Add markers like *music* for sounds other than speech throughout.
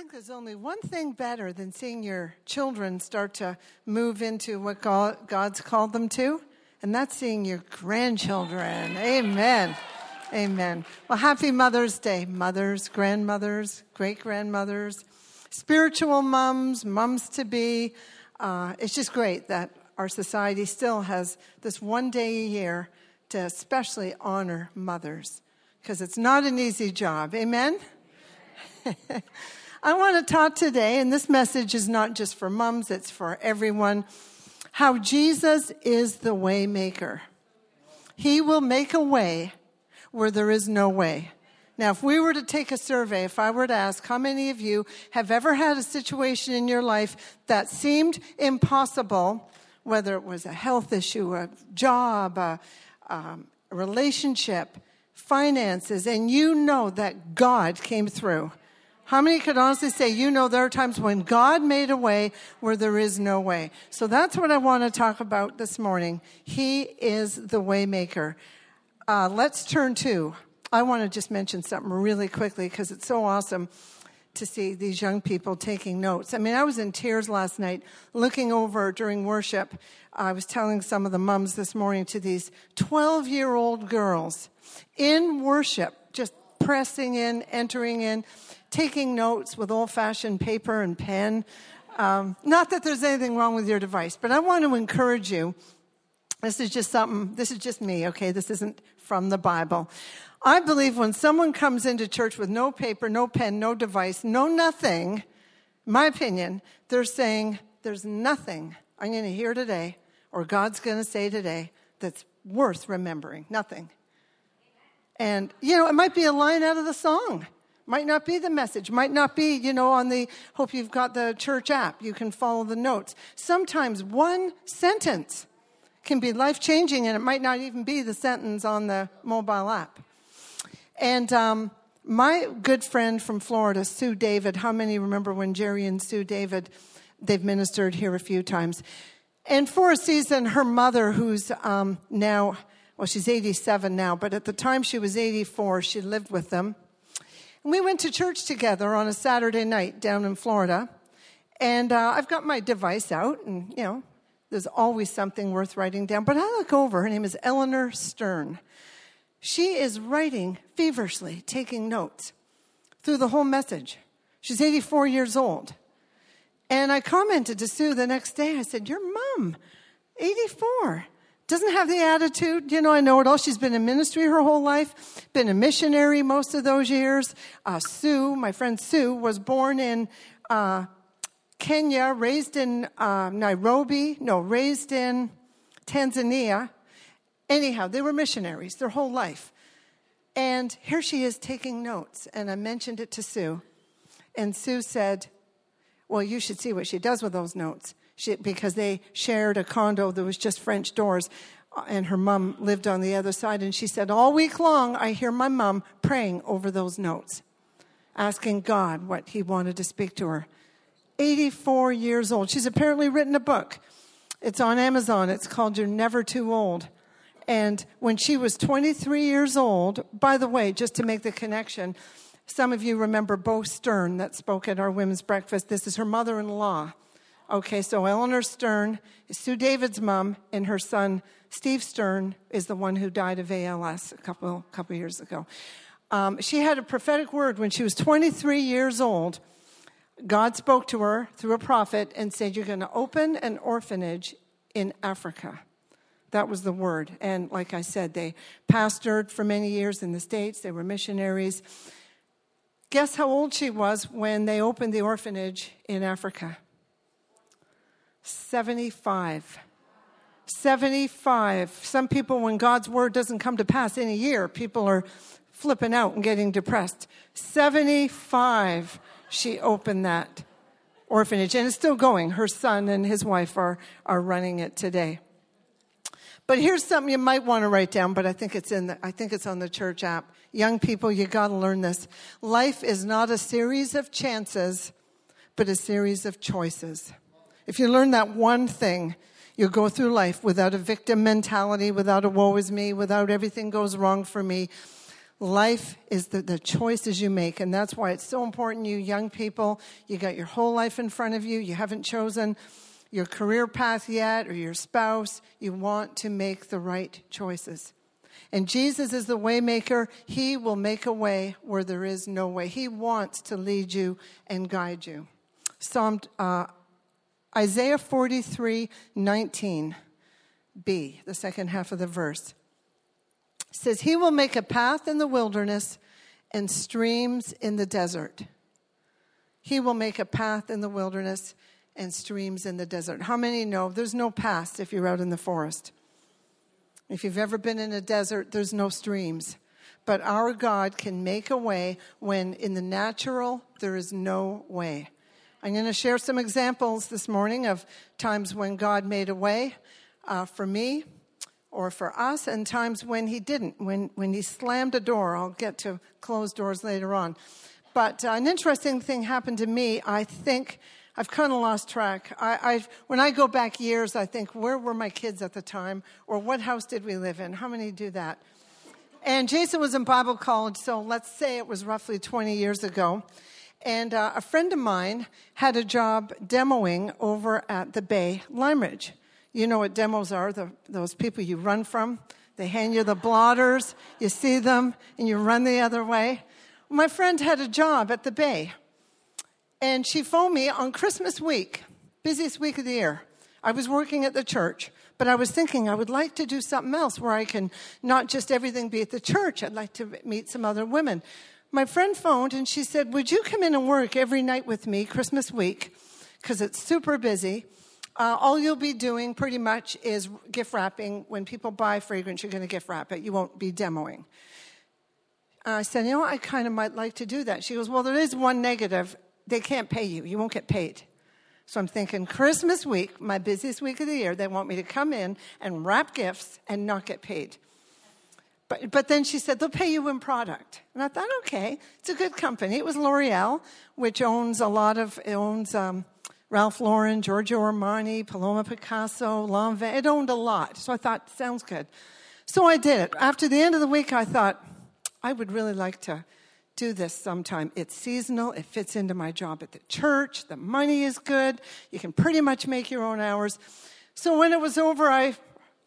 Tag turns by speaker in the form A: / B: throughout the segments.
A: think there's only one thing better than seeing your children start to move into what God, God's called them to, and that's seeing your grandchildren. Amen. Amen. Well, happy Mother's Day, mothers, grandmothers, great grandmothers, spiritual moms, moms to be. Uh, it's just great that our society still has this one day a year to especially honor mothers because it's not an easy job. Amen? *laughs* I want to talk today, and this message is not just for moms, it's for everyone, how Jesus is the way maker. He will make a way where there is no way. Now, if we were to take a survey, if I were to ask how many of you have ever had a situation in your life that seemed impossible, whether it was a health issue, a job, a, um, a relationship, finances, and you know that God came through. How many could honestly say, you know, there are times when God made a way where there is no way? So that's what I want to talk about this morning. He is the waymaker. Uh, let's turn to, I want to just mention something really quickly because it's so awesome to see these young people taking notes. I mean, I was in tears last night looking over during worship. I was telling some of the mums this morning to these 12 year old girls in worship, pressing in, entering in taking notes with old fashioned paper and pen. Um, not that there's anything wrong with your device, but I want to encourage you. This is just something, this is just me, okay? This isn't from the Bible. I believe when someone comes into church with no paper, no pen, no device, no nothing, my opinion, they're saying, there's nothing I'm going to hear today or God's going to say today that's worth remembering. Nothing. And, you know, it might be a line out of the song. Might not be the message, might not be, you know, on the, hope you've got the church app, you can follow the notes. Sometimes one sentence can be life changing, and it might not even be the sentence on the mobile app. And um, my good friend from Florida, Sue David, how many remember when Jerry and Sue David, they've ministered here a few times. And for a season, her mother, who's um, now, well, she's 87 now, but at the time she was 84, she lived with them. And we went to church together on a Saturday night down in Florida. And uh, I've got my device out, and, you know, there's always something worth writing down. But I look over, her name is Eleanor Stern. She is writing feverishly, taking notes through the whole message. She's 84 years old. And I commented to Sue the next day, I said, Your mom, 84 doesn't have the attitude, you know, I know it all. She's been in ministry her whole life, been a missionary most of those years. Uh, Sue, my friend Sue, was born in uh, Kenya, raised in uh, Nairobi, no, raised in Tanzania. Anyhow, they were missionaries their whole life. And here she is taking notes, and I mentioned it to Sue. And Sue said, Well, you should see what she does with those notes she, because they shared a condo that was just French doors. Uh, and her mom lived on the other side. And she said, All week long, I hear my mom praying over those notes, asking God what he wanted to speak to her. 84 years old. She's apparently written a book. It's on Amazon. It's called You're Never Too Old. And when she was 23 years old, by the way, just to make the connection, some of you remember Bo Stern that spoke at our women's breakfast. This is her mother in law. Okay, so Eleanor Stern is Sue David's mom, and her son Steve Stern is the one who died of ALS a couple couple years ago. Um, she had a prophetic word when she was 23 years old. God spoke to her through a prophet and said, "You're going to open an orphanage in Africa." That was the word. And like I said, they pastored for many years in the States. They were missionaries. Guess how old she was when they opened the orphanage in Africa? 75. 75. Some people, when God's word doesn't come to pass in a year, people are flipping out and getting depressed. 75, she opened that orphanage, and it's still going. Her son and his wife are, are running it today. But here's something you might want to write down, but I think it's in the, I think it's on the church app. Young people, you got to learn this. Life is not a series of chances, but a series of choices. If you learn that one thing, you'll go through life without a victim mentality, without a woe is me, without everything goes wrong for me. Life is the, the choices you make, and that's why it's so important, you young people. You got your whole life in front of you. You haven't chosen your career path yet or your spouse. You want to make the right choices. And Jesus is the waymaker. He will make a way where there is no way. He wants to lead you and guide you. Psalm uh, Isaiah 43, 19b, the second half of the verse says, He will make a path in the wilderness and streams in the desert. He will make a path in the wilderness and streams in the desert. How many know there's no path if you're out in the forest? If you've ever been in a desert, there's no streams. But our God can make a way when in the natural there is no way. I'm going to share some examples this morning of times when God made a way uh, for me or for us, and times when He didn't, when, when He slammed a door. I'll get to closed doors later on. But uh, an interesting thing happened to me. I think I've kind of lost track. I, when I go back years, I think, where were my kids at the time? Or what house did we live in? How many do that? And Jason was in Bible college, so let's say it was roughly 20 years ago. And uh, a friend of mine had a job demoing over at the Bay, Lime Ridge. You know what demos are, the, those people you run from. They hand you the blotters, you see them, and you run the other way. My friend had a job at the Bay, and she phoned me on Christmas week, busiest week of the year. I was working at the church, but I was thinking I would like to do something else where I can not just everything be at the church. I'd like to meet some other women my friend phoned and she said, Would you come in and work every night with me Christmas week? Because it's super busy. Uh, all you'll be doing pretty much is gift wrapping. When people buy fragrance, you're going to gift wrap it. You won't be demoing. I said, You know, I kind of might like to do that. She goes, Well, there is one negative. They can't pay you. You won't get paid. So I'm thinking, Christmas week, my busiest week of the year, they want me to come in and wrap gifts and not get paid. But, but then she said, they'll pay you in product. And I thought, okay, it's a good company. It was L'Oreal, which owns a lot of, owns um, Ralph Lauren, Giorgio Armani, Paloma Picasso, Lanvin. It owned a lot. So I thought, sounds good. So I did it. After the end of the week, I thought, I would really like to do this sometime. It's seasonal. It fits into my job at the church. The money is good. You can pretty much make your own hours. So when it was over, I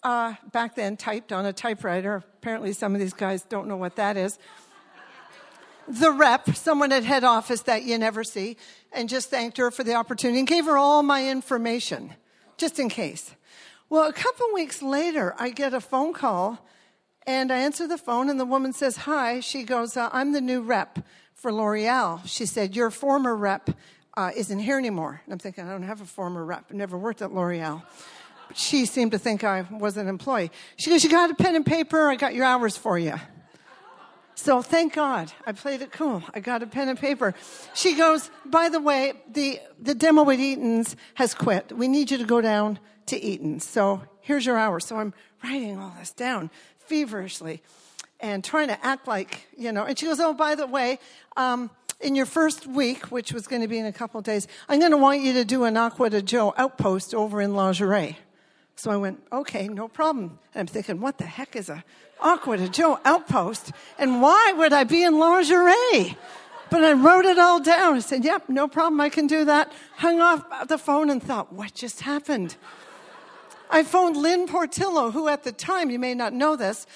A: uh, back then typed on a typewriter. Apparently, some of these guys don't know what that is. The rep, someone at head office that you never see, and just thanked her for the opportunity and gave her all my information, just in case. Well, a couple weeks later, I get a phone call, and I answer the phone, and the woman says, Hi. She goes, uh, I'm the new rep for L'Oreal. She said, Your former rep uh, isn't here anymore. And I'm thinking, I don't have a former rep, never worked at L'Oreal she seemed to think I was an employee. She goes, You got a pen and paper? I got your hours for you. So thank God I played it cool. I got a pen and paper. She goes, By the way, the, the demo at Eaton's has quit. We need you to go down to Eaton's. So here's your hours. So I'm writing all this down feverishly and trying to act like, you know. And she goes, Oh, by the way, um, in your first week, which was going to be in a couple days, I'm going to want you to do an Acqua di Gio outpost over in lingerie. So I went, okay, no problem. And I'm thinking, what the heck is a Aqua Joe outpost? And why would I be in lingerie? But I wrote it all down. I said, yep, no problem, I can do that. Hung off the phone and thought, what just happened? I phoned Lynn Portillo, who at the time, you may not know this,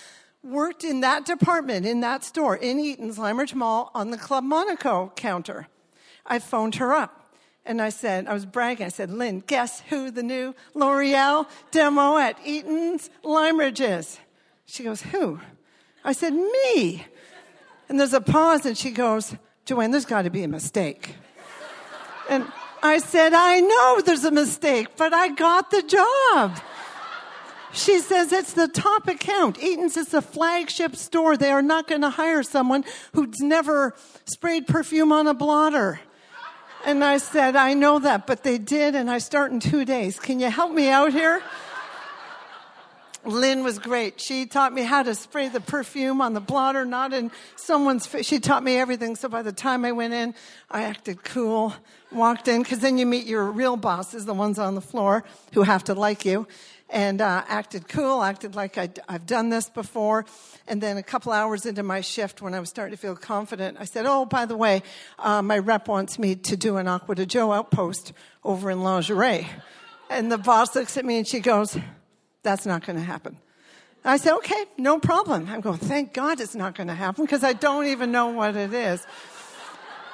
A: worked in that department, in that store, in Eaton's Lime Ridge Mall on the Club Monaco counter. I phoned her up. And I said, I was bragging. I said, Lynn, guess who the new L'Oreal demo at Eaton's Lime Ridge is? She goes, Who? I said, Me. And there's a pause, and she goes, Joanne, there's got to be a mistake. And I said, I know there's a mistake, but I got the job. She says it's the top account. Eaton's is the flagship store. They are not going to hire someone who's never sprayed perfume on a blotter. And I said, I know that, but they did, and I start in two days. Can you help me out here? Lynn was great. She taught me how to spray the perfume on the blotter, not in someone's face. She taught me everything. So by the time I went in, I acted cool, walked in, because then you meet your real bosses, the ones on the floor who have to like you. And uh, acted cool, acted like i have done this before. And then a couple hours into my shift, when I was starting to feel confident, I said, Oh, by the way, uh, my rep wants me to do an Acqua di Gio outpost over in lingerie. And the boss looks at me and she goes, That's not going to happen. I said, Okay, no problem. I'm going, Thank God it's not going to happen because I don't even know what it is.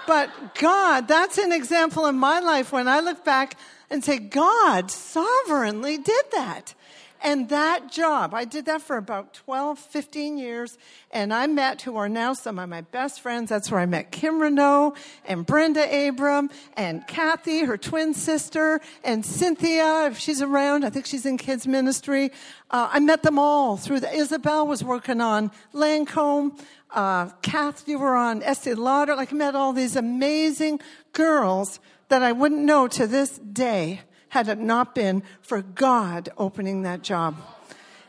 A: But God, that's an example in my life when I look back and say, God sovereignly did that. And that job, I did that for about 12, 15 years, and I met who are now some of my best friends. That's where I met Kim Renault and Brenda Abram and Kathy, her twin sister, and Cynthia, if she's around. I think she's in kids ministry. Uh, I met them all through the, Isabel was working on Lancome. Uh, Kath, were on Estee Lauder. Like I met all these amazing girls that I wouldn't know to this day had it not been for God opening that job.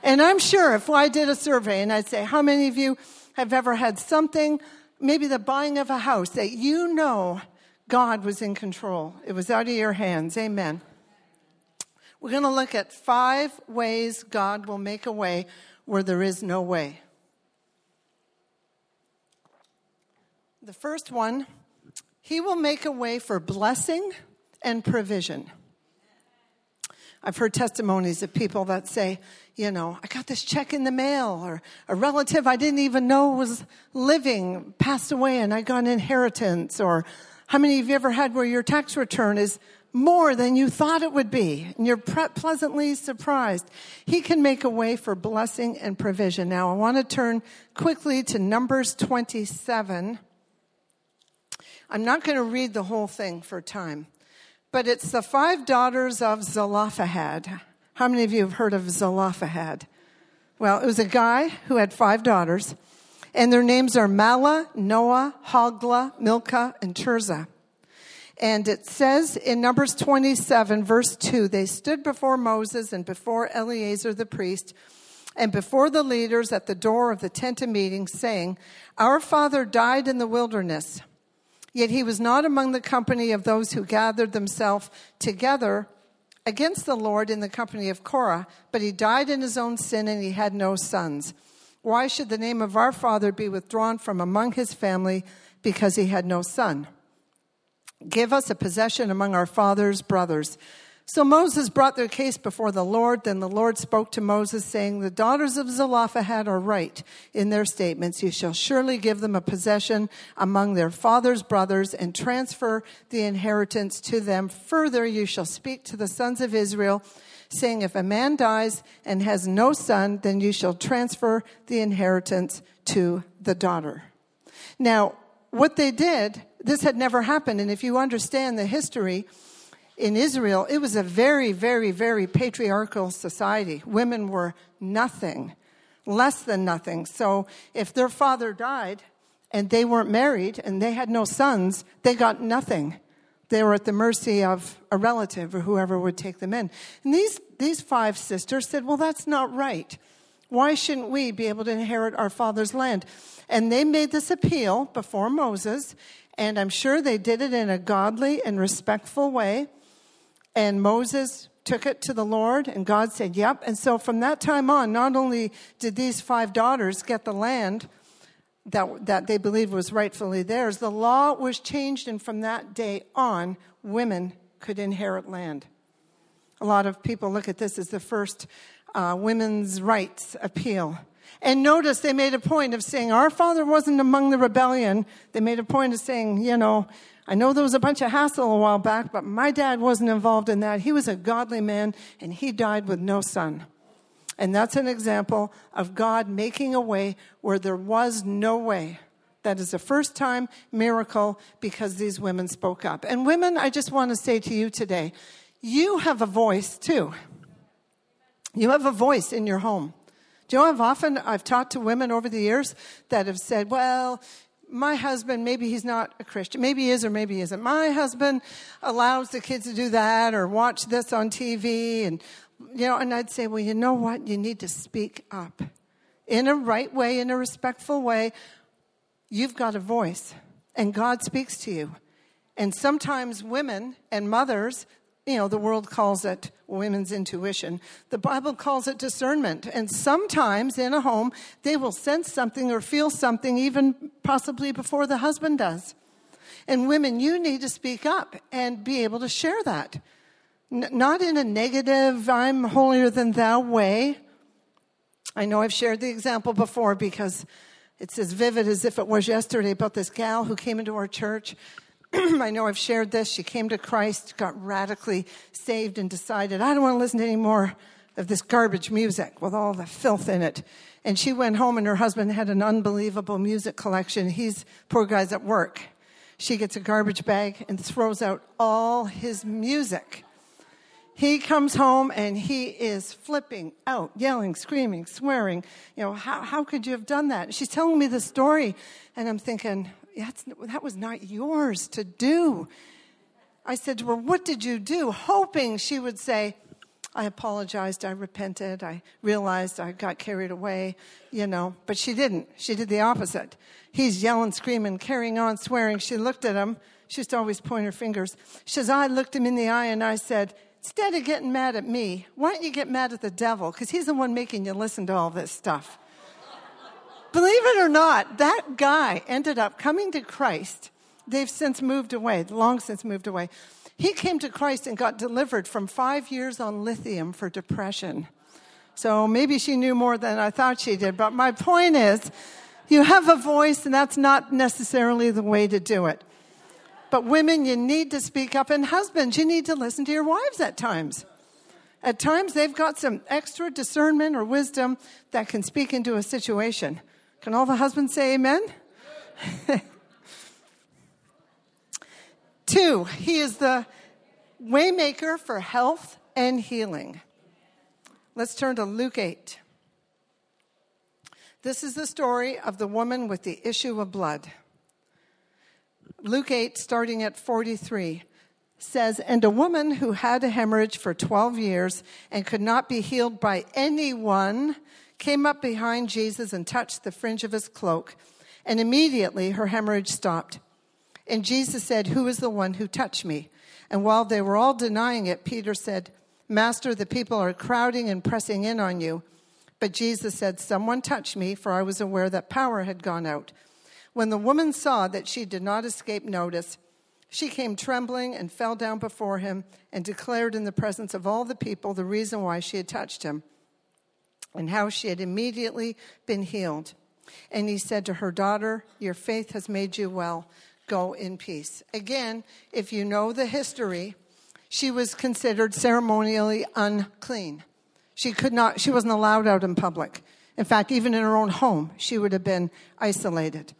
A: And I'm sure if I did a survey and I'd say, how many of you have ever had something, maybe the buying of a house, that you know God was in control? It was out of your hands. Amen. We're going to look at five ways God will make a way where there is no way. The first one, He will make a way for blessing and provision. I've heard testimonies of people that say, you know, I got this check in the mail, or a relative I didn't even know was living passed away and I got an inheritance, or how many of you ever had where your tax return is more than you thought it would be, and you're pleasantly surprised. He can make a way for blessing and provision. Now, I want to turn quickly to Numbers 27. I'm not going to read the whole thing for time. But it's the five daughters of Zelophehad. How many of you have heard of Zelophehad? Well, it was a guy who had five daughters, and their names are Mahlah, Noah, Hoglah, Milcah, and Tirzah. And it says in Numbers 27, verse 2, they stood before Moses and before Eleazar the priest and before the leaders at the door of the tent of meeting, saying, Our father died in the wilderness Yet he was not among the company of those who gathered themselves together against the Lord in the company of Korah, but he died in his own sin and he had no sons. Why should the name of our father be withdrawn from among his family because he had no son? Give us a possession among our father's brothers. So Moses brought their case before the Lord. Then the Lord spoke to Moses, saying, The daughters of Zelophehad are right in their statements. You shall surely give them a possession among their father's brothers and transfer the inheritance to them. Further, you shall speak to the sons of Israel, saying, If a man dies and has no son, then you shall transfer the inheritance to the daughter. Now, what they did, this had never happened. And if you understand the history, in Israel, it was a very, very, very patriarchal society. Women were nothing, less than nothing. So if their father died and they weren't married and they had no sons, they got nothing. They were at the mercy of a relative or whoever would take them in. And these, these five sisters said, Well, that's not right. Why shouldn't we be able to inherit our father's land? And they made this appeal before Moses, and I'm sure they did it in a godly and respectful way. And Moses took it to the Lord, and God said, Yep. And so from that time on, not only did these five daughters get the land that, that they believed was rightfully theirs, the law was changed, and from that day on, women could inherit land. A lot of people look at this as the first uh, women's rights appeal. And notice they made a point of saying, Our father wasn't among the rebellion. They made a point of saying, You know, I know there was a bunch of hassle a while back, but my dad wasn't involved in that. He was a godly man and he died with no son. And that's an example of God making a way where there was no way. That is a first time miracle because these women spoke up. And women, I just want to say to you today, you have a voice too. You have a voice in your home. Do you know how often I've talked to women over the years that have said, well, my husband, maybe he's not a Christian. Maybe he is or maybe he isn't. My husband allows the kids to do that or watch this on TV. And, you know, and I'd say, well, you know what? You need to speak up in a right way, in a respectful way. You've got a voice and God speaks to you. And sometimes women and mothers you know, the world calls it women's intuition. The Bible calls it discernment. And sometimes in a home, they will sense something or feel something even possibly before the husband does. And women, you need to speak up and be able to share that. N- not in a negative, I'm holier than thou way. I know I've shared the example before because it's as vivid as if it was yesterday about this gal who came into our church *clears throat* I know I've shared this. She came to Christ, got radically saved, and decided, I don't want to listen to any more of this garbage music with all the filth in it. And she went home, and her husband had an unbelievable music collection. He's, poor guy's at work. She gets a garbage bag and throws out all his music. He comes home and he is flipping out, yelling, screaming, swearing. You know, how, how could you have done that? She's telling me the story, and I'm thinking, that's, that was not yours to do. I said to her, What did you do? Hoping she would say, I apologized, I repented, I realized I got carried away, you know. But she didn't. She did the opposite. He's yelling, screaming, carrying on, swearing. She looked at him. She used to always point her fingers. She says, I looked him in the eye and I said, Instead of getting mad at me, why don't you get mad at the devil? Because he's the one making you listen to all this stuff. Believe it or not, that guy ended up coming to Christ. They've since moved away, long since moved away. He came to Christ and got delivered from five years on lithium for depression. So maybe she knew more than I thought she did. But my point is, you have a voice, and that's not necessarily the way to do it. But women, you need to speak up, and husbands, you need to listen to your wives at times. At times, they've got some extra discernment or wisdom that can speak into a situation. Can all the husbands say amen? *laughs* Two, he is the waymaker for health and healing. Let's turn to Luke 8. This is the story of the woman with the issue of blood. Luke 8, starting at 43, says, And a woman who had a hemorrhage for 12 years and could not be healed by anyone came up behind Jesus and touched the fringe of his cloak, and immediately her hemorrhage stopped. And Jesus said, Who is the one who touched me? And while they were all denying it, Peter said, Master, the people are crowding and pressing in on you. But Jesus said, Someone touched me, for I was aware that power had gone out. When the woman saw that she did not escape notice, she came trembling and fell down before him and declared in the presence of all the people the reason why she had touched him and how she had immediately been healed. And he said to her, Daughter, your faith has made you well. Go in peace. Again, if you know the history, she was considered ceremonially unclean. She could not, she wasn't allowed out in public. In fact, even in her own home, she would have been isolated.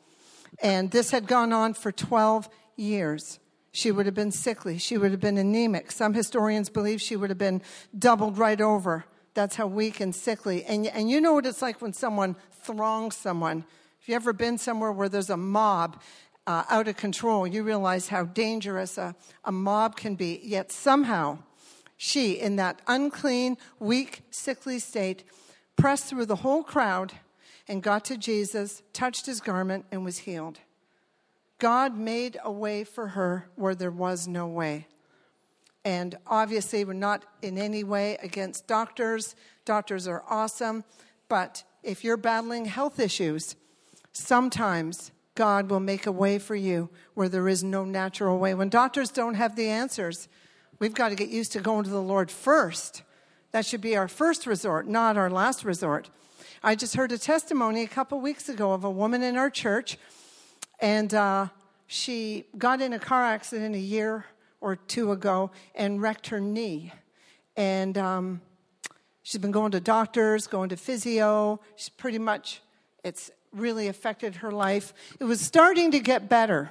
A: And this had gone on for 12 years. She would have been sickly. She would have been anemic. Some historians believe she would have been doubled right over. That's how weak and sickly. And, and you know what it's like when someone throngs someone. If you ever been somewhere where there's a mob uh, out of control, you realize how dangerous a, a mob can be. Yet somehow, she, in that unclean, weak, sickly state, pressed through the whole crowd and got to Jesus, touched his garment, and was healed. God made a way for her where there was no way. And obviously, we're not in any way against doctors. Doctors are awesome. But if you're battling health issues, sometimes God will make a way for you where there is no natural way. When doctors don't have the answers, we've got to get used to going to the Lord first. That should be our first resort, not our last resort. I just heard a testimony a couple weeks ago of a woman in our church, and uh, she got in a car accident a year or two ago and wrecked her knee. And um, she's been going to doctors, going to physio. She's pretty much, it's really affected her life. It was starting to get better.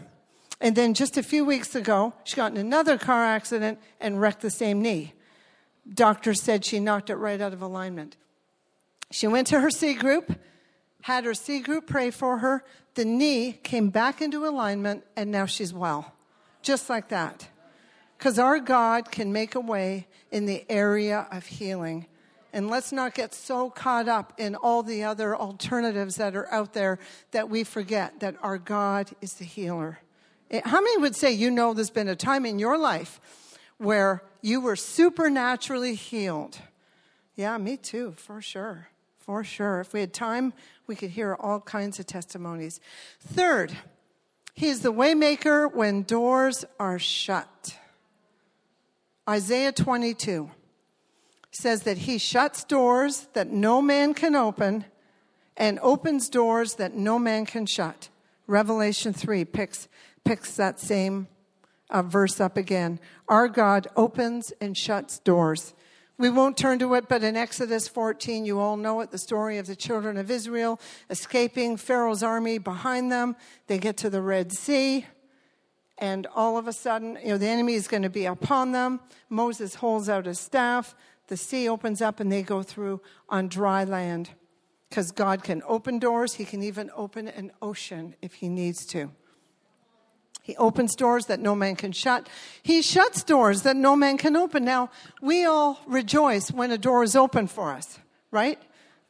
A: And then just a few weeks ago, she got in another car accident and wrecked the same knee. Doctor said she knocked it right out of alignment. She went to her C group, had her C group pray for her. The knee came back into alignment, and now she's well. Just like that. Because our God can make a way in the area of healing. And let's not get so caught up in all the other alternatives that are out there that we forget that our God is the healer. Eh, how many would say, you know, there's been a time in your life where you were supernaturally healed. Yeah, me too, for sure. For sure. If we had time, we could hear all kinds of testimonies. Third, he is the waymaker when doors are shut. Isaiah 22 says that he shuts doors that no man can open and opens doors that no man can shut. Revelation 3 picks, picks that same uh, verse up again. Our God opens and shuts doors. We won't turn to it, but in Exodus 14, you all know it the story of the children of Israel escaping Pharaoh's army behind them. They get to the Red Sea, and all of a sudden, you know, the enemy is going to be upon them. Moses holds out his staff. The sea opens up, and they go through on dry land because God can open doors. He can even open an ocean if he needs to. He opens doors that no man can shut. He shuts doors that no man can open. Now, we all rejoice when a door is open for us, right?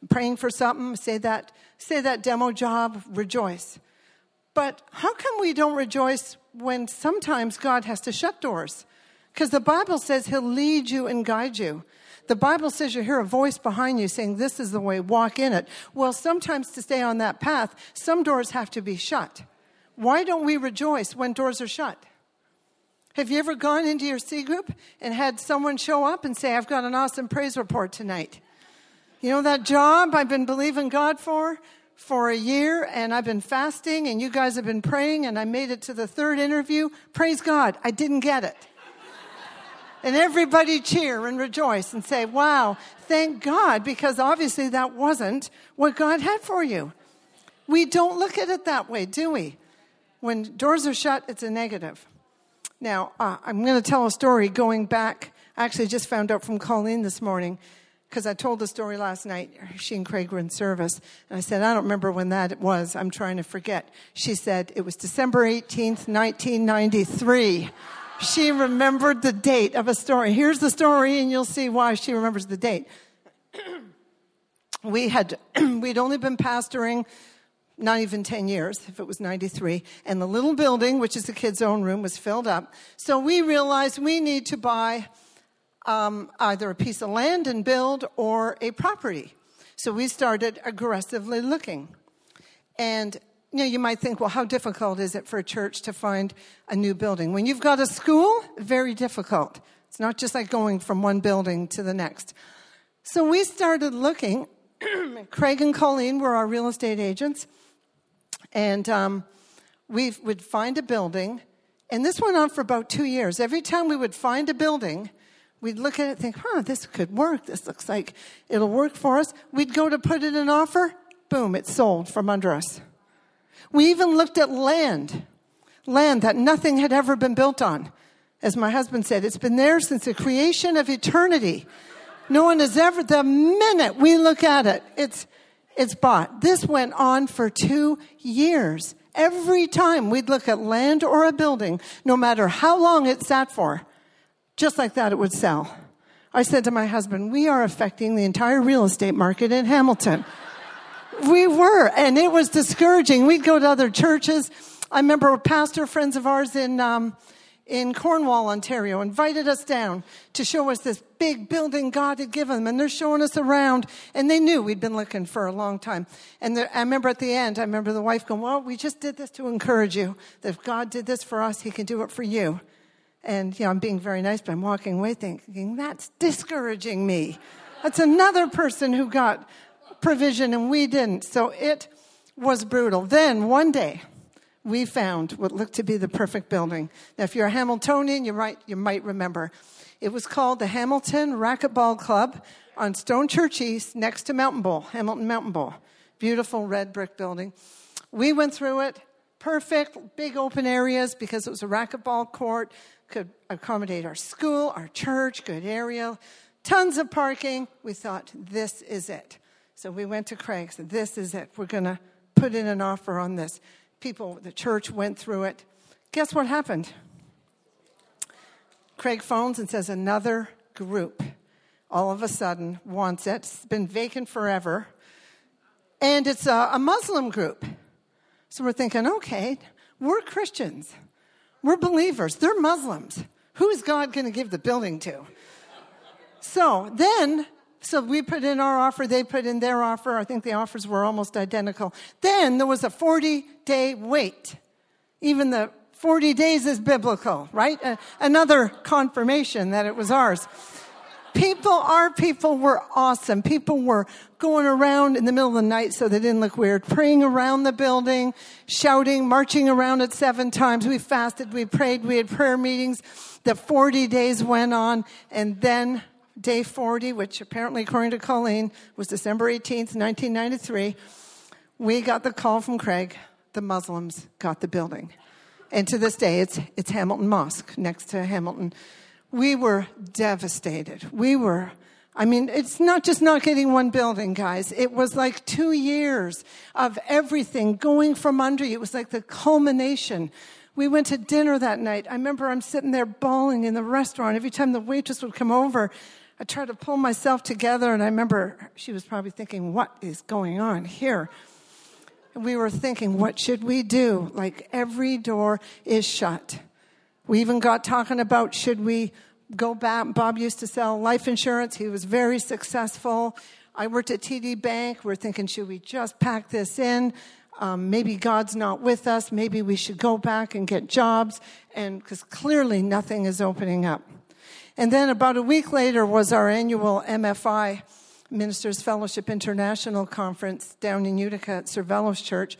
A: Praying for something, say that, say that demo job, rejoice. But how come we don't rejoice when sometimes God has to shut doors? Because the Bible says he'll lead you and guide you. The Bible says you hear a voice behind you saying, This is the way, walk in it. Well, sometimes to stay on that path, some doors have to be shut. Why don't we rejoice when doors are shut? Have you ever gone into your C group and had someone show up and say, I've got an awesome praise report tonight? You know that job I've been believing God for for a year and I've been fasting and you guys have been praying and I made it to the third interview. Praise God, I didn't get it. *laughs* and everybody cheer and rejoice and say, wow, thank God, because obviously that wasn't what God had for you. We don't look at it that way, do we? When doors are shut, it's a negative. Now, uh, I'm going to tell a story going back. I actually just found out from Colleen this morning because I told the story last night. She and Craig were in service. And I said, I don't remember when that was. I'm trying to forget. She said, it was December 18th, 1993. She remembered the date of a story. Here's the story, and you'll see why she remembers the date. we had, *clears throat* we'd only been pastoring not even 10 years, if it was 93. And the little building, which is the kids' own room, was filled up. So we realized we need to buy um, either a piece of land and build or a property. So we started aggressively looking. And you know, you might think, well, how difficult is it for a church to find a new building? When you've got a school, very difficult. It's not just like going from one building to the next. So we started looking. *clears throat* Craig and Colleen were our real estate agents. And um, we would find a building, and this went on for about two years. Every time we would find a building, we'd look at it and think, huh, this could work. This looks like it'll work for us. We'd go to put in an offer, boom, it's sold from under us. We even looked at land, land that nothing had ever been built on. As my husband said, it's been there since the creation of eternity. No one has ever, the minute we look at it, it's, it's bought. This went on for two years. Every time we'd look at land or a building, no matter how long it sat for, just like that, it would sell. I said to my husband, we are affecting the entire real estate market in Hamilton. we were, and it was discouraging. We'd go to other churches. I remember a pastor friends of ours in, um, in Cornwall, Ontario, invited us down to show us this big building God had given them. And they're showing us around. And they knew we'd been looking for a long time. And I remember at the end, I remember the wife going, Well, we just did this to encourage you. That if God did this for us, He can do it for you. And, you know, I'm being very nice, but I'm walking away thinking, That's discouraging me. That's another person who got provision and we didn't. So it was brutal. Then one day, we found what looked to be the perfect building. Now, if you're a Hamiltonian, you might, you might remember. It was called the Hamilton Racquetball Club on Stone Church East next to Mountain Bowl, Hamilton Mountain Bowl. Beautiful red brick building. We went through it. Perfect, big open areas because it was a racquetball court, could accommodate our school, our church, good area, tons of parking. We thought, this is it. So we went to Craig, said, this is it. We're going to put in an offer on this people, the church went through it. Guess what happened? Craig phones and says, Another group all of a sudden wants it. It's been vacant forever. And it's a, a Muslim group. So we're thinking, okay, we're Christians, we're believers, they're Muslims. Who's God going to give the building to? So then, so we put in our offer, they put in their offer. I think the offers were almost identical. Then there was a 40 day wait. Even the 40 days is biblical, right? Another confirmation that it was ours. People, our people were awesome. People were going around in the middle of the night so they didn't look weird, praying around the building, shouting, marching around it seven times. We fasted, we prayed, we had prayer meetings. The 40 days went on, and then day 40, which apparently, according to Colleen, was December 18th, 1993, we got the call from Craig. The Muslims got the building. And to this day, it's, it's Hamilton Mosque next to Hamilton we were devastated. We were, I mean, it's not just not getting one building, guys. It was like two years of everything going from under you. It was like the culmination. We went to dinner that night. I remember I'm sitting there bawling in the restaurant. Every time the waitress would come over, I tried to pull myself together, and I remember she was probably thinking, What is going on here? And we were thinking, What should we do? Like every door is shut. We even got talking about should we go back. Bob used to sell life insurance. He was very successful. I worked at TD Bank. We're thinking, should we just pack this in? Um, maybe God's not with us. Maybe we should go back and get jobs. And because clearly nothing is opening up. And then about a week later was our annual MFI, Ministers Fellowship International Conference down in Utica at Cervelos Church.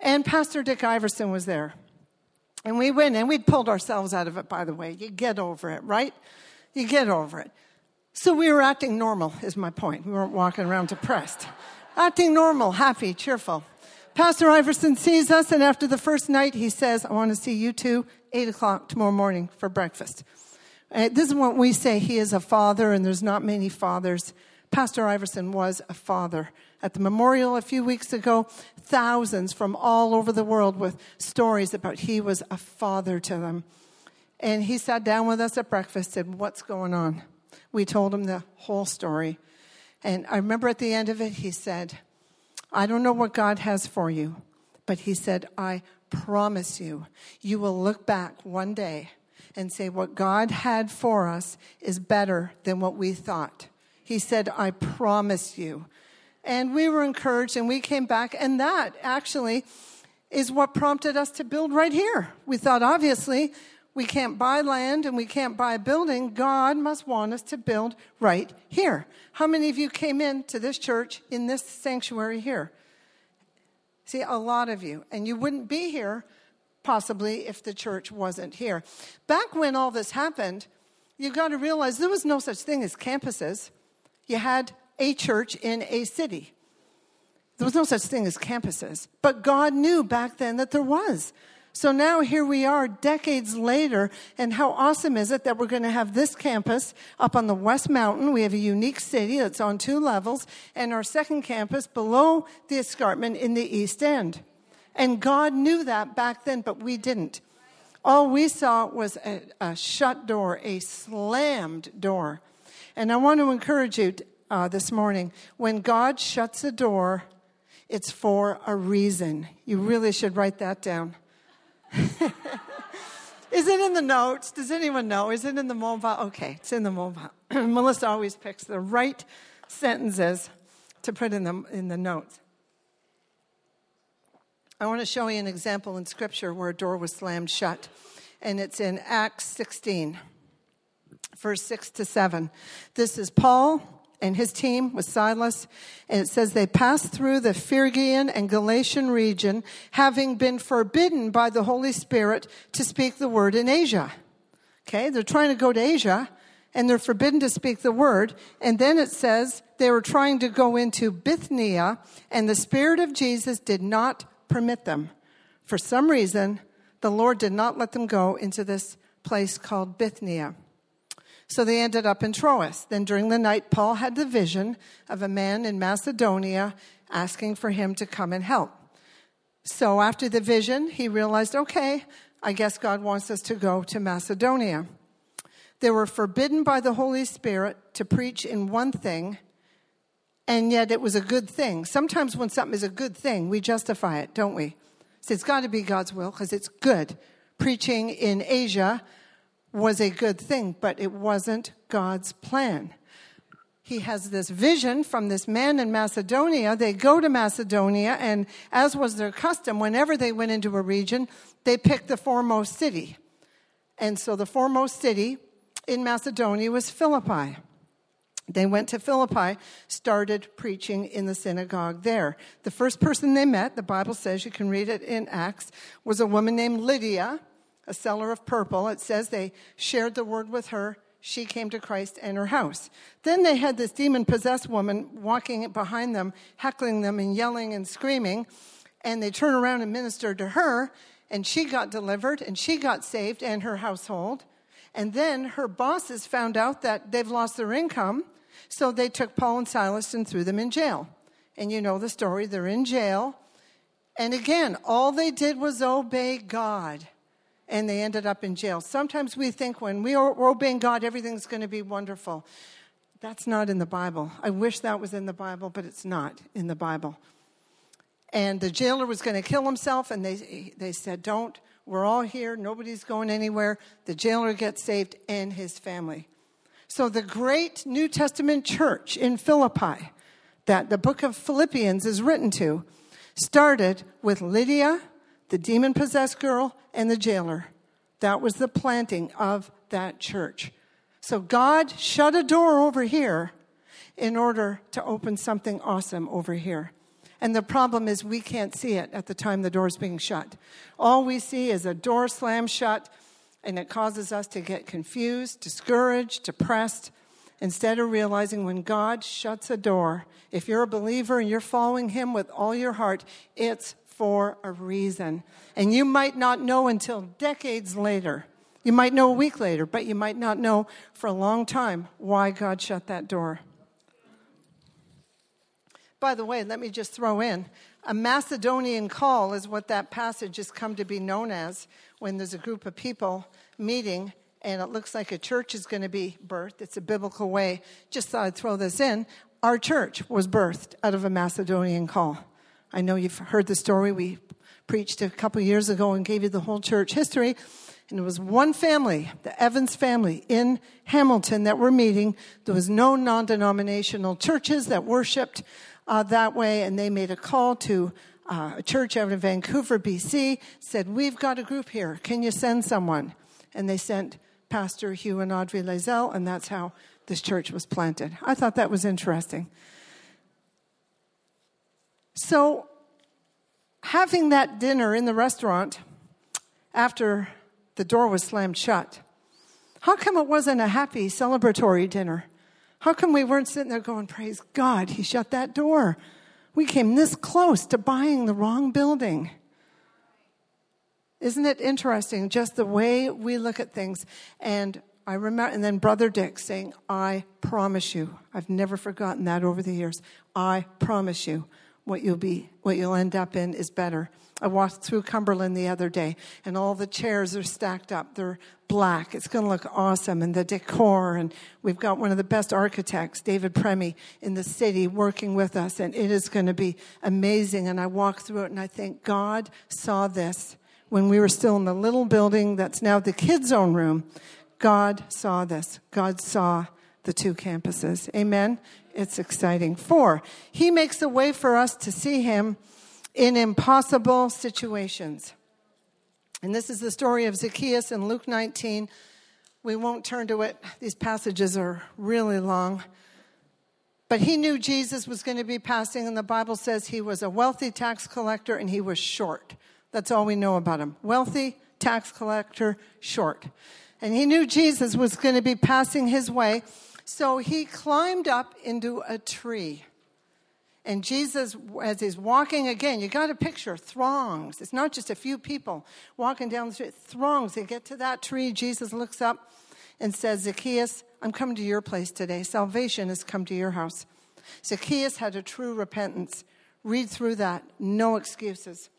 A: And Pastor Dick Iverson was there. And we went and we'd pulled ourselves out of it, by the way. You get over it, right? You get over it. So we were acting normal, is my point. We weren't walking around depressed. acting normal, happy, cheerful. Pastor Iverson sees us, and after the first night, he says, I want to see you two, 8 o'clock tomorrow morning for breakfast. And this is what we say he is a father, and there's not many fathers. Pastor Iverson was a father. At the memorial a few weeks ago, thousands from all over the world with stories about he was a father to them. And he sat down with us at breakfast and said, What's going on? We told him the whole story. And I remember at the end of it, he said, I don't know what God has for you, but he said, I promise you, you will look back one day and say, What God had for us is better than what we thought. He said, I promise you. And we were encouraged and we came back, and that actually is what prompted us to build right here. We thought, obviously, we can't buy land and we can't buy a building. God must want us to build right here. How many of you came in to this church in this sanctuary here? See, a lot of you. And you wouldn't be here possibly if the church wasn't here. Back when all this happened, you've got to realize there was no such thing as campuses. You had a church in a city. There was no such thing as campuses, but God knew back then that there was. So now here we are decades later, and how awesome is it that we're going to have this campus up on the West Mountain? We have a unique city that's on two levels, and our second campus below the escarpment in the East End. And God knew that back then, but we didn't. All we saw was a, a shut door, a slammed door. And I want to encourage you uh, this morning when God shuts a door, it's for a reason. You really should write that down. *laughs* Is it in the notes? Does anyone know? Is it in the mobile? Okay, it's in the mobile. *clears throat* Melissa always picks the right sentences to put in the, in the notes. I want to show you an example in Scripture where a door was slammed shut, and it's in Acts 16 verse 6 to 7. This is Paul and his team with Silas. And it says they passed through the Phrygian and Galatian region, having been forbidden by the Holy Spirit to speak the word in Asia. Okay, they're trying to go to Asia and they're forbidden to speak the word. And then it says they were trying to go into Bithynia and the Spirit of Jesus did not permit them. For some reason, the Lord did not let them go into this place called Bithynia. So they ended up in Troas. Then during the night, Paul had the vision of a man in Macedonia asking for him to come and help. So after the vision, he realized, okay, I guess God wants us to go to Macedonia. They were forbidden by the Holy Spirit to preach in one thing, and yet it was a good thing. Sometimes when something is a good thing, we justify it, don't we? So it's got to be God's will because it's good. Preaching in Asia was a good thing, but it wasn't God's plan. He has this vision from this man in Macedonia. They go to Macedonia, and as was their custom, whenever they went into a region, they picked the foremost city. And so the foremost city in Macedonia was Philippi. They went to Philippi, started preaching in the synagogue there. The first person they met, the Bible says, you can read it in Acts, was a woman named Lydia, a seller of purple. It says they shared the word with her. She came to Christ and her house. Then they had this demon possessed woman walking behind them, heckling them and yelling and screaming. And they turned around and ministered to her, and she got delivered and she got saved and her household. And then her bosses found out that they've lost their income so they took Paul and Silas and threw them in jail. And you know the story. They're in jail. And again, all they did was obey God. And they ended up in jail. Sometimes we think when we are obeying God, everything's going to be wonderful. That's not in the Bible. I wish that was in the Bible, but it's not in the Bible. And the jailer was going to kill himself, and they, they said, Don't. We're all here. Nobody's going anywhere. The jailer gets saved and his family. So, the great New Testament church in Philippi that the book of Philippians is written to started with Lydia, the demon possessed girl, and the jailer. That was the planting of that church. So, God shut a door over here in order to open something awesome over here. And the problem is, we can't see it at the time the door's being shut. All we see is a door slammed shut and it causes us to get confused, discouraged, depressed, instead of realizing when God shuts a door, if you're a believer and you're following Him with all your heart, it's for a reason. And you might not know until decades later. You might know a week later, but you might not know for a long time why God shut that door. By the way, let me just throw in a Macedonian call is what that passage has come to be known as when there's a group of people meeting and it looks like a church is going to be birthed. It's a biblical way. Just thought I'd throw this in. Our church was birthed out of a Macedonian call. I know you've heard the story. We preached a couple years ago and gave you the whole church history. And it was one family, the Evans family in Hamilton, that were meeting. There was no non denominational churches that worshiped uh, that way. And they made a call to uh, a church out in Vancouver, BC, said, We've got a group here. Can you send someone? And they sent Pastor Hugh and Audrey Lazelle, and that's how this church was planted. I thought that was interesting. So, having that dinner in the restaurant after the door was slammed shut, how come it wasn't a happy celebratory dinner? How come we weren't sitting there going, Praise God, he shut that door? We came this close to buying the wrong building. Isn't it interesting just the way we look at things? And I remember, and then Brother Dick saying, I promise you. I've never forgotten that over the years. I promise you what you'll be, what you'll end up in is better. I walked through Cumberland the other day, and all the chairs are stacked up. They're black. It's going to look awesome, and the decor. And we've got one of the best architects, David Premi, in the city working with us, and it is going to be amazing. And I walk through it, and I think God saw this when we were still in the little building that's now the kids' own room. God saw this. God saw the two campuses. Amen. It's exciting. Four, He makes a way for us to see Him in impossible situations. And this is the story of Zacchaeus in Luke 19. We won't turn to it, these passages are really long. But he knew Jesus was going to be passing, and the Bible says he was a wealthy tax collector and he was short. That's all we know about him. Wealthy, tax collector, short. And he knew Jesus was going to be passing his way, so he climbed up into a tree. And Jesus, as he's walking again, you got to picture throngs. It's not just a few people walking down the street, throngs. They get to that tree. Jesus looks up and says, Zacchaeus, I'm coming to your place today. Salvation has come to your house. Zacchaeus had a true repentance. Read through that. No excuses.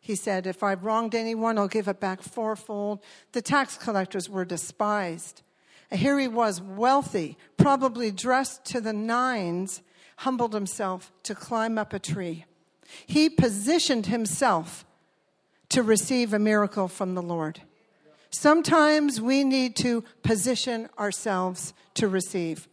A: He said, If I've wronged anyone, I'll give it back fourfold. The tax collectors were despised. Here he was, wealthy, probably dressed to the nines humbled himself to climb up a tree. He positioned himself to receive a miracle from the Lord. Sometimes we need to position ourselves to receive.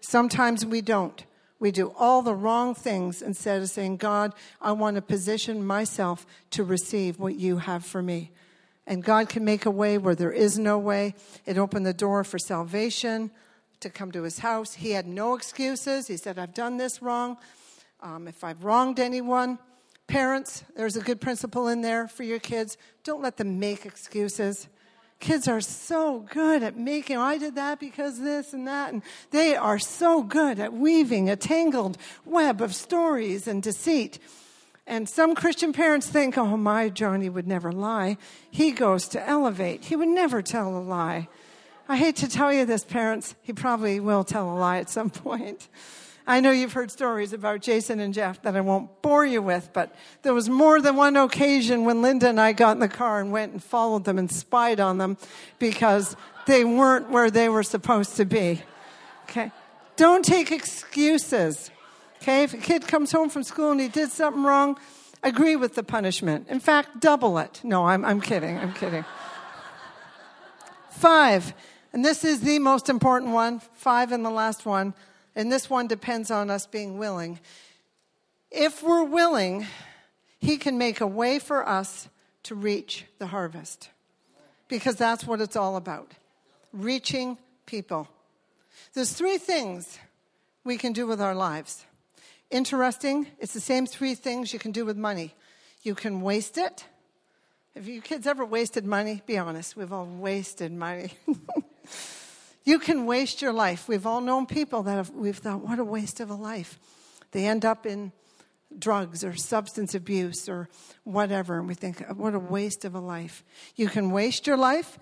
A: Sometimes we don't. We do all the wrong things instead of saying, God, I want to position myself to receive what you have for me. And God can make a way where there is no way. It opened the door for salvation to come to his house. He had no excuses. He said, I've done this wrong. Um, if I've wronged anyone, parents, there's a good principle in there for your kids. Don't let them make excuses. Kids are so good at making, I did that because this and that. And they are so good at weaving a tangled web of stories and deceit. And some Christian parents think, oh, my Johnny would never lie. He goes to elevate, he would never tell a lie. I hate to tell you this, parents, he probably will tell a lie at some *laughs* point. I know you've heard stories about Jason and Jeff that I won't bore you with, but there was more than one occasion when Linda and I got in the car and went and followed them and spied on them because they weren't where they were supposed to be. Okay? Don't take excuses. Okay? If a kid comes home from school and he did something wrong, agree with the punishment. In fact, double it. No, I'm, I'm kidding. I'm kidding. Five, and this is the most important one, five and the last one and this one depends on us being willing. If we're willing, He can make a way for us to reach the harvest. Because that's what it's all about reaching people. There's three things we can do with our lives. Interesting, it's the same three things you can do with money. You can waste it. Have you kids ever wasted money? Be honest, we've all wasted money. *laughs* You can waste your life. We've all known people that have, we've thought, what a waste of a life. They end up in drugs or substance abuse or whatever, and we think, what a waste of a life. You can waste your life.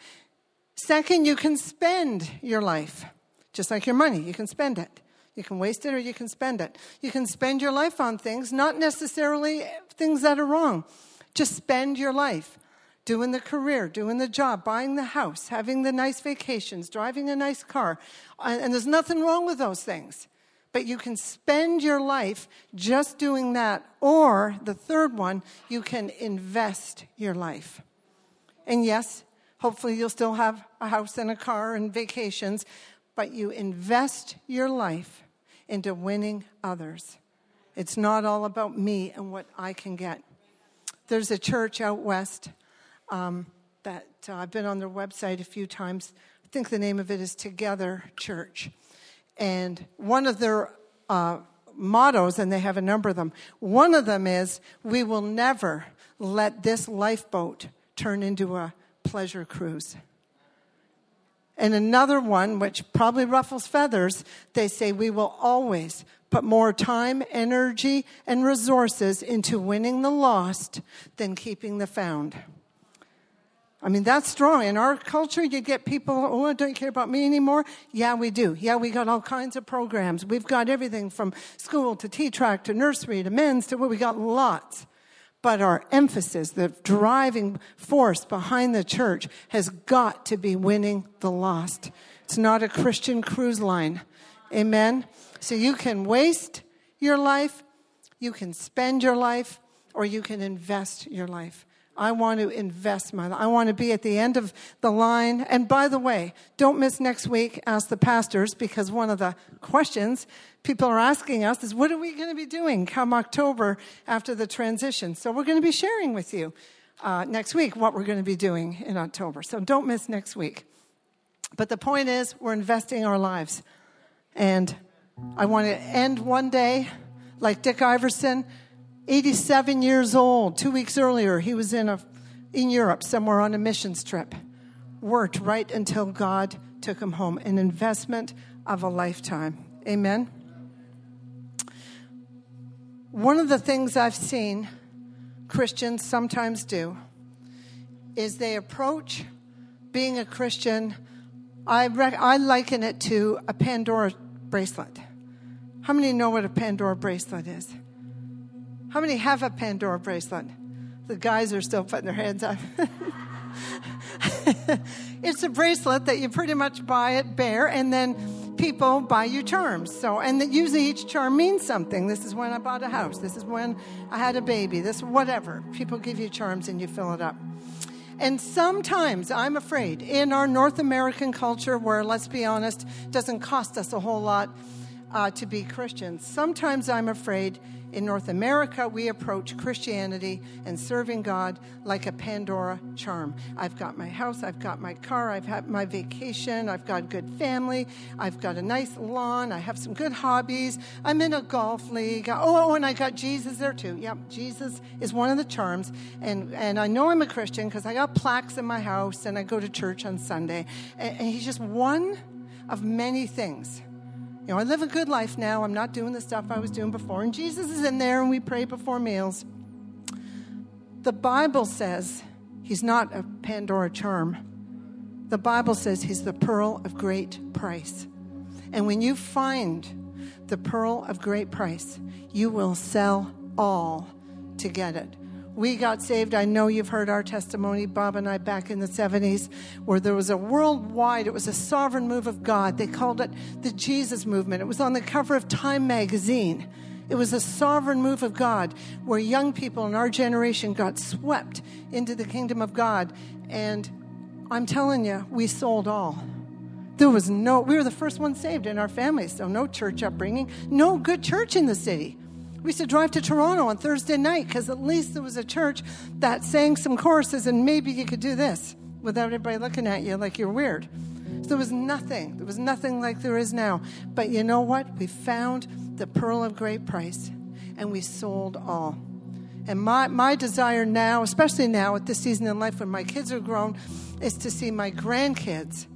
A: Second, you can spend your life, just like your money. You can spend it. You can waste it or you can spend it. You can spend your life on things, not necessarily things that are wrong. Just spend your life doing the career, doing the job, buying the house, having the nice vacations, driving a nice car. And there's nothing wrong with those things. But you can spend your life just doing that. Or the third one, you can invest your life. And yes, hopefully you'll still have a house and a car and vacations, but you invest your life into winning others. It's not all about me and what I can get. There's a church out west um, that uh, I've been on their website a few times. I think the name of it is Together Church. And one of their uh, mottos, and they have a number of them, one of them is, We will never let this lifeboat turn into a pleasure cruise. And another one, which probably ruffles feathers, they say, We will always put more time, energy, and resources into winning the lost than keeping the found. I mean, that's strong. In our culture, you get people, oh, don't care about me anymore. Yeah, we do. Yeah, we got all kinds of programs. We've got everything from school to T-track to nursery to men's to what we got lots. But our emphasis, the driving force behind the church has got to be winning the lost. It's not a Christian cruise line. Amen. So you can waste your life, you can spend your life, or you can invest your life. I want to invest my life. I want to be at the end of the line. And by the way, don't miss next week, ask the pastors, because one of the questions people are asking us is what are we going to be doing come October after the transition? So we're going to be sharing with you uh, next week what we're going to be doing in October. So don't miss next week. But the point is, we're investing our lives. And I want to end one day like Dick Iverson 87 years old. Two weeks earlier, he was in, a, in Europe somewhere on a missions trip. Worked right until God took him home. An investment of a lifetime. Amen. One of the things I've seen Christians sometimes do is they approach being a Christian. I, rec- I liken it to a Pandora bracelet. How many know what a Pandora bracelet is? How many have a Pandora bracelet? The guys are still putting their hands up. *laughs* it's a bracelet that you pretty much buy at Bear, and then people buy you charms. So, and that usually each charm means something. This is when I bought a house. This is when I had a baby. This whatever. People give you charms and you fill it up. And sometimes I'm afraid in our North American culture, where, let's be honest, doesn't cost us a whole lot uh, to be Christians, sometimes I'm afraid in North America, we approach Christianity and serving God like a Pandora charm. I've got my house, I've got my car, I've had my vacation, I've got good family, I've got a nice lawn, I have some good hobbies, I'm in a golf league. Oh, and I got Jesus there too. Yep, Jesus is one of the charms. And, and I know I'm a Christian because I got plaques in my house and I go to church on Sunday. and, and he's just one of many things you know, I live a good life now. I'm not doing the stuff I was doing before. And Jesus is in there and we pray before meals. The Bible says he's not a Pandora charm. The Bible says he's the pearl of great price. And when you find the pearl of great price, you will sell all to get it we got saved. I know you've heard our testimony, Bob and I, back in the 70s, where there was a worldwide, it was a sovereign move of God. They called it the Jesus movement. It was on the cover of Time magazine. It was a sovereign move of God where young people in our generation got swept into the kingdom of God. And I'm telling you, we sold all. There was no, we were the first ones saved in our family, so no church upbringing, no good church in the city. We used to drive to Toronto on Thursday night because at least there was a church that sang some choruses and maybe you could do this without everybody looking at you like you're weird. So there was nothing. There was nothing like there is now. But you know what? We found the pearl of great price and we sold all. And my, my desire now, especially now at this season in life when my kids are grown, is to see my grandkids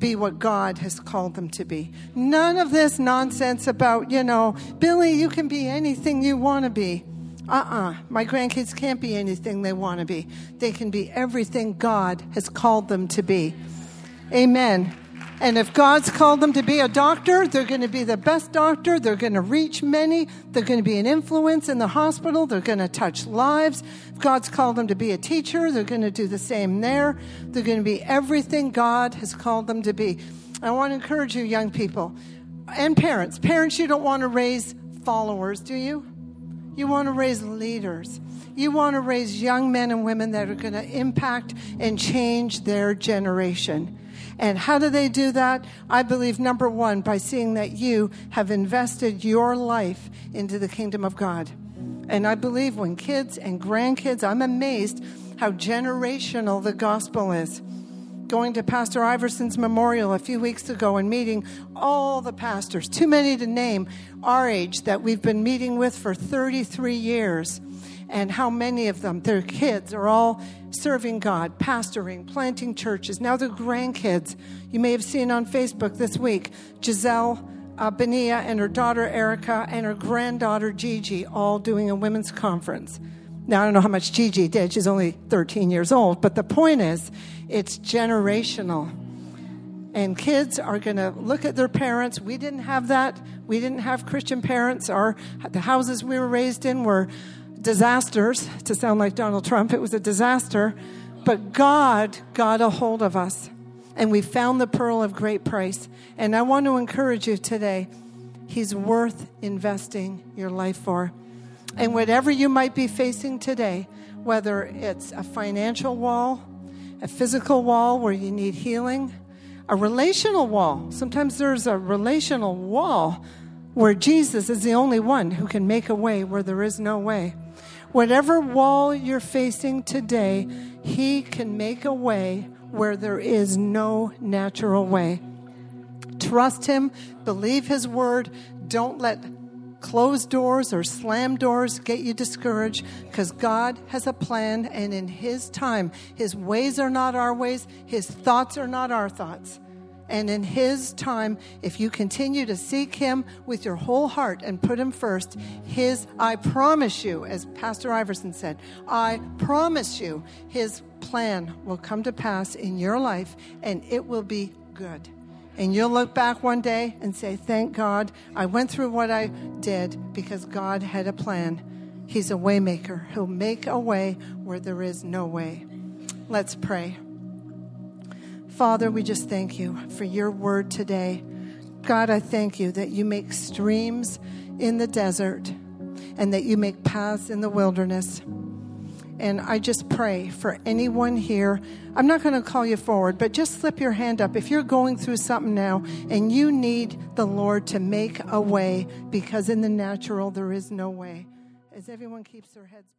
A: be what God has called them to be. None of this nonsense about, you know, Billy, you can be anything you want to be. Uh uh-uh. uh My grandkids can't be anything they want to be. They can be everything God has called them to be. Amen. And if God's called them to be a doctor, they're going to be the best doctor. They're going to reach many. They're going to be an influence in the hospital. They're going to touch lives. If God's called them to be a teacher, they're going to do the same there. They're going to be everything God has called them to be. I want to encourage you, young people and parents. Parents, you don't want to raise followers, do you? You want to raise leaders. You want to raise young men and women that are going to impact and change their generation. And how do they do that? I believe, number one, by seeing that you have invested your life into the kingdom of God. And I believe when kids and grandkids, I'm amazed how generational the gospel is. Going to Pastor Iverson's memorial a few weeks ago and meeting all the pastors, too many to name, our age that we've been meeting with for 33 years and how many of them, their kids, are all serving God, pastoring, planting churches. Now their grandkids. You may have seen on Facebook this week Giselle uh, Benia and her daughter Erica and her granddaughter Gigi all doing a women's conference. Now, I don't know how much Gigi did. She's only 13 years old. But the point is, it's generational. And kids are going to look at their parents. We didn't have that. We didn't have Christian parents. Our, the houses we were raised in were disasters, to sound like Donald Trump. It was a disaster. But God got a hold of us, and we found the pearl of great price. And I want to encourage you today He's worth investing your life for. And whatever you might be facing today, whether it's a financial wall, a physical wall where you need healing, a relational wall. Sometimes there's a relational wall where Jesus is the only one who can make a way where there is no way. Whatever wall you're facing today, He can make a way where there is no natural way. Trust Him, believe His word. Don't let closed doors or slam doors get you discouraged because God has a plan, and in His time, His ways are not our ways, His thoughts are not our thoughts. And in His time, if you continue to seek Him with your whole heart and put Him first, His, I promise you, as Pastor Iverson said, I promise you, His plan will come to pass in your life and it will be good. And you'll look back one day and say, Thank God I went through what I did because God had a plan. He's a waymaker. He'll make a way where there is no way. Let's pray. Father, we just thank you for your word today. God, I thank you that you make streams in the desert and that you make paths in the wilderness. And I just pray for anyone here. I'm not going to call you forward, but just slip your hand up. If you're going through something now and you need the Lord to make a way, because in the natural there is no way. As everyone keeps their heads